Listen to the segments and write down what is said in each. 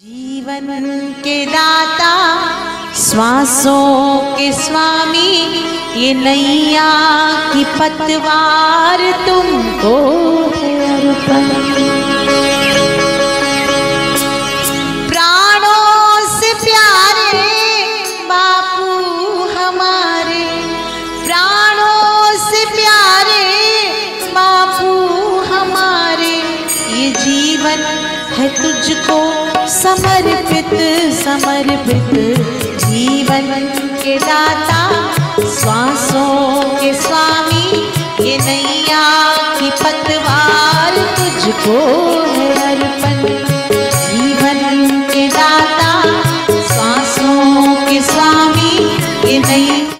जीवन के दाता श्वासों के स्वामी, ये नैया की पतवार तुमको प्राणों से प्यारे बापू हमारे, प्राणों से प्यारे बापू हमारे, ये जीवन है तुझको समर्पित समर्पित जीवन के दाता श्वासों के स्वामी, ये नैया की पतवार तुझको है अर्पण। जीवन के दाता श्वासों के स्वामी, ये नैया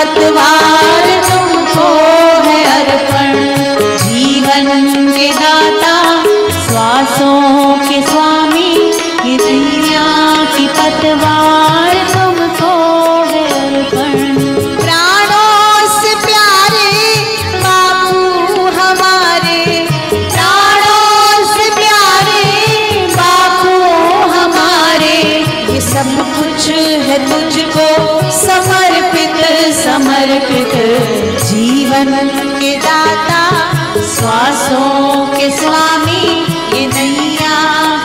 की पतवार स्वामी, ये नैया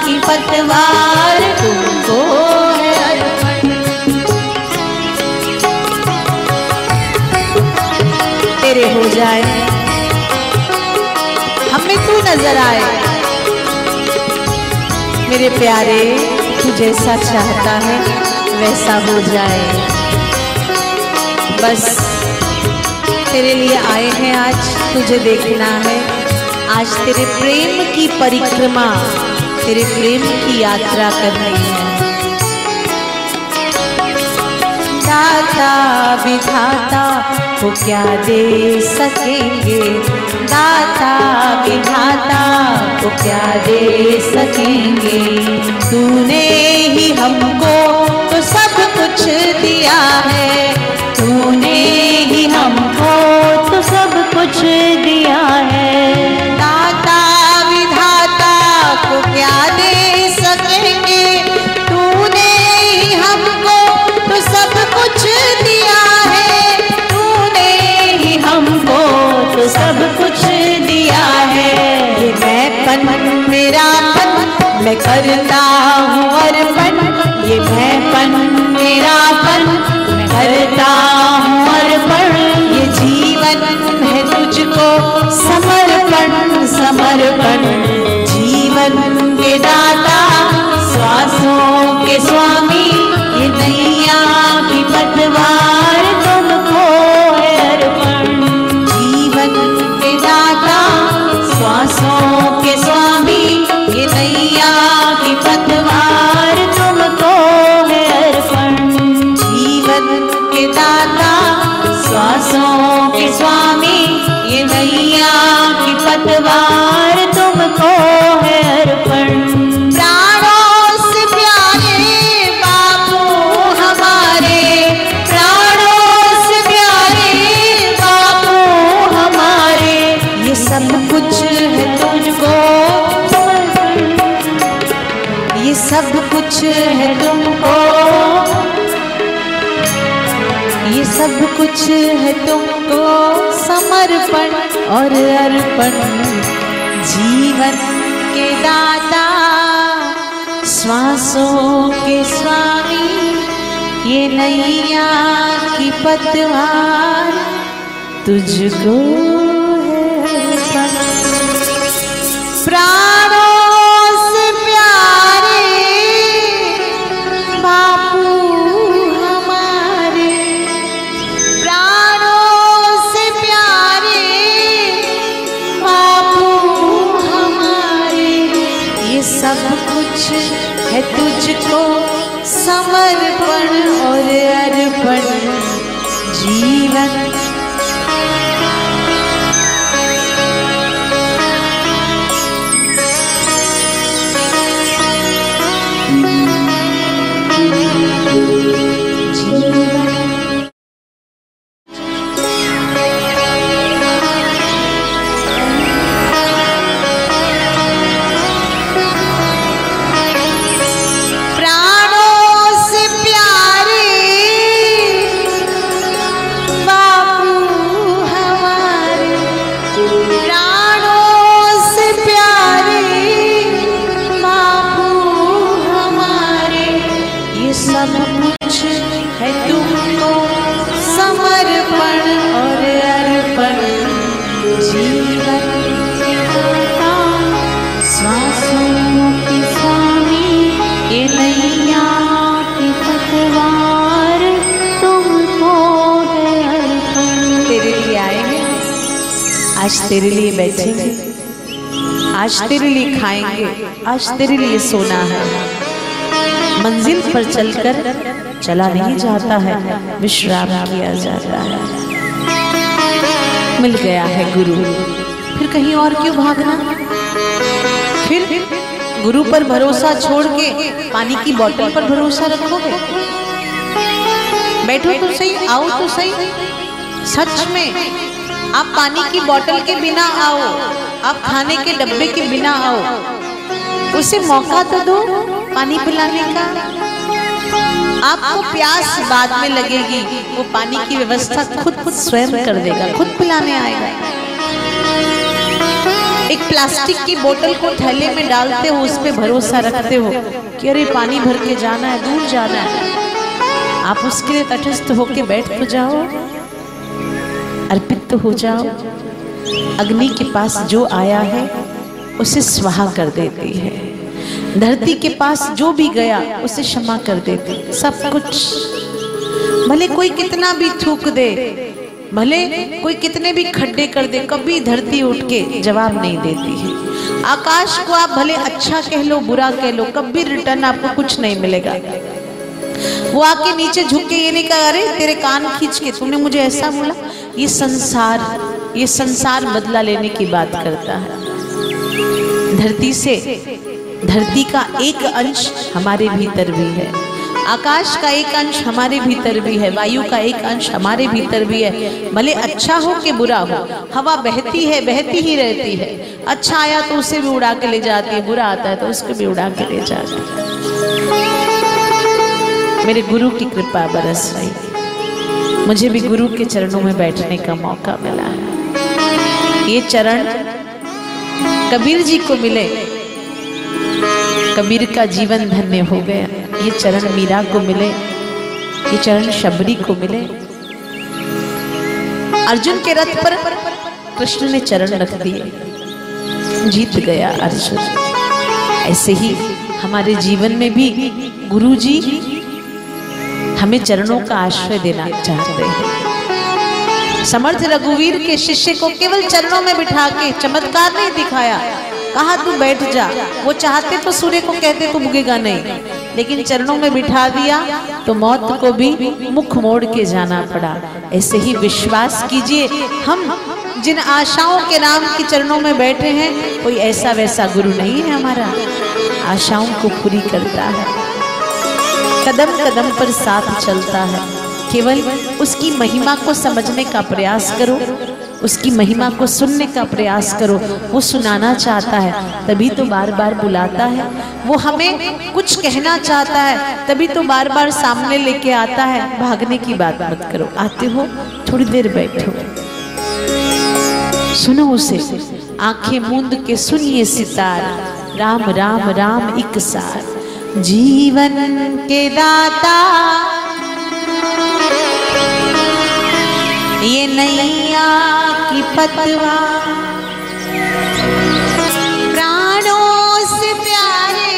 की पतवार, तुमको तेरे हो जाए हमें तू नज़र आए? मेरे प्यारे तू जैसा चाहता है, वैसा हो जाए। बस, तेरे लिए आए हैं आज, तुझे देखना है। आज तेरे प्रेम की परिक्रमा, तेरे प्रेम की यात्रा कर रही है। दाता विधाता को क्या दे सकेंगे? दाता विधाता को क्या दे सकेंगे? कुछ है तुमको? ये सब कुछ है तुमको। समर्पण और अर्पण, जीवन के दाता, श्वासों के स्वामी, ये नैया की पतवार तुझको है। प्राणों जीवन कुछ है तुमको समर्पण और अर्पण। आज तेरे लिए बैठेंगे। आज तेरे लिए खाएँगे। आज तेरे लिए सोना है। मंजिल पर चलकर चला नहीं जाता है, विश्राम किया जाता है। मिल गया है गुरु। फिर कहीं और क्यों भागना? फिर गुरु पर भरोसा छोड़ के पानी की बोतल पर भरोसा रखोगे? बैठो तो सही, आओ तो सही। सच में, आप पानी की बोतल के बिना आओ, आप खाने के डब्बे के बिना आओ। उसे मौका तो दो, पानी पिलाने का। आपको प्यास बाद में लगेगी, वो पानी की व्यवस्था खुद खुद स्वयं कर देगा, खुद पिलाने आएगा। एक प्लास्टिक की बोतल को थैले में डालते हो, उस पर भरोसा रखते हो कि अरे पानी भर के जाना है, दूर जाना है। आप उसके लिए तटस्थ होके बैठ तो जाओ, अर्पित तो हो जाओ। अग्नि के पास जो आया है, उसे स्वाहा कर देती है। धरती के पास जो भी गया, उसे क्षमा कर देते सब कुछ। भले कोई कितना भी थूक दे, भले कोई कितने भी खड्डे कर दे, कभी धरती उठ के जवाब नहीं देती है। आकाश को आप भले अच्छा कह लो, बुरा कह लो, कभी रिटर्न आपको कुछ नहीं मिलेगा। वो आके नीचे झुक के ये नहीं कहा, अरे, तेरे कान खींच के तूने मुझे ऐसा बोला? ये संसार ये संसार बदला लेने की बात करता है। धरती से धरती का एक अंश हमारे भीतर भी है। आकाश का एक अंश हमारे भीतर भी है। वायु का एक अंश हमारे भीतर भी है। भले अच्छा हो कि बुरा हो, हवा बहती है, बहती ही रहती है। अच्छा आया तो उसे भी उड़ा के ले जाती है, बुरा आता है तो उसको भी उड़ा के ले जाती है। मेरे गुरु की कृपा बरस रही। मुझे भी गुरु के चरणों में बैठने का मौका मिला है। ये चरण कबीर जी को मिले। कबीर का जीवन धन्य हो गया। ये चरण मीरा को मिले, ये चरण शबरी को मिले। अर्जुन के रथ पर कृष्ण ने चरण रख दिए। जीत गया अर्जुन। ऐसे ही हमारे जीवन में भी गुरु जी हमें चरणों का आश्रय देना चाहते हैं। समर्थ रघुवीर के शिष्य को केवल चरणों में बिठा के चमत्कार नहीं दिखाया। कहा तू बैठ जा? वो चाहते तो सूर्य को कहते तो बुगेगा नहीं। लेकिन चरणों में बिठा दिया तो मौत को भी मुख मोड़ के जाना पड़ा। ऐसे ही विश्वास कीजिए, हम जिन आशाओं के नाम के चरणों में बैठे हैं, कोई ऐसा वैसा गुरु नहीं है हमारा। आशाओं को पूरी करता है। कदम कदम पर साथ चलता है। केवल उसकी महिमा को समझने का प्रयास करो। उसकी महिमा को सुनने का प्रयास करो। वो सुनाना चाहता है, तभी तो बार बार बुलाता है। वो हमें कुछ कहना चाहता है, तभी तो बार बार सामने लेके आता है। भागने की बात मत करो। आते हो, थोड़ी देर बैठो। सुनो उसे। आँखें मूंद के सुनिए सितार। राम राम राम एक सार जीवन के दाता। ये नैया की पतवा। प्राणों से प्यारे।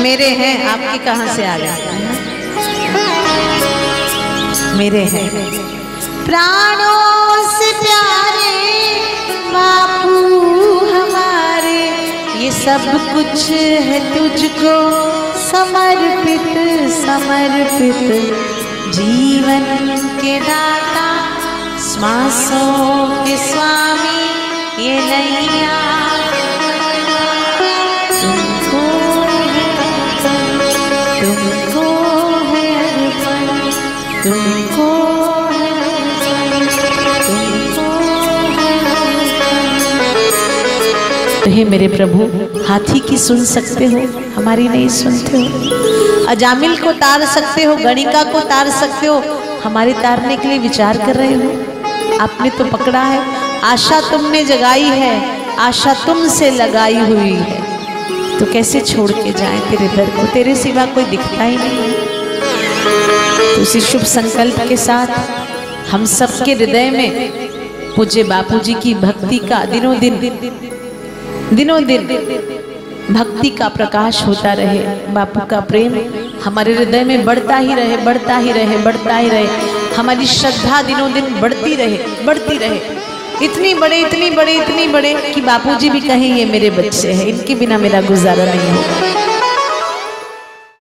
मेरे हैं, आपके कहाँ से आ गए मेरे हैं। प्राणों से प्यारे, बापू हमारे। ये सब कुछ है तुझको समर्पित समर्पित। जीवन के दाता श्वासों के स्वामी ये लैया। तुमको तुमको हे मेरे प्रभु? हाथी की सुन सकते हो? हमारी नहीं सुनते हो? अजामिल को तार सकते हो? गणिका को तार सकते हो? हमारे तारने के लिए विचार कर रहे हो? आपने तो पकड़ा है। आशा तुमने जगाई है। आशा तुमसे लगाई हुई है। तो कैसे छोड़ के जाए तेरे दर को? तेरे सिवा कोई दिखता ही नहीं। है तो इसी शुभ संकल्प के साथ हम सबके हृदय में पूज्य बापू जी की भक्ति का दिनों दिन दिनों दिन भक्ति का प्रकाश होता रहे, बापू का प्रेम हमारे हृदय में बढ़ता ही रहे, बढ़ता ही रहे, बढ़ता ही रहे। हमारी श्रद्धा दिनों दिन बढ़ती रहे बढ़ती रहे। इतनी बड़े इतनी बड़े इतनी बड़े कि बापूजी भी कहें ये मेरे बच्चे हैं, इनके बिना मेरा गुजारा नहीं होगा।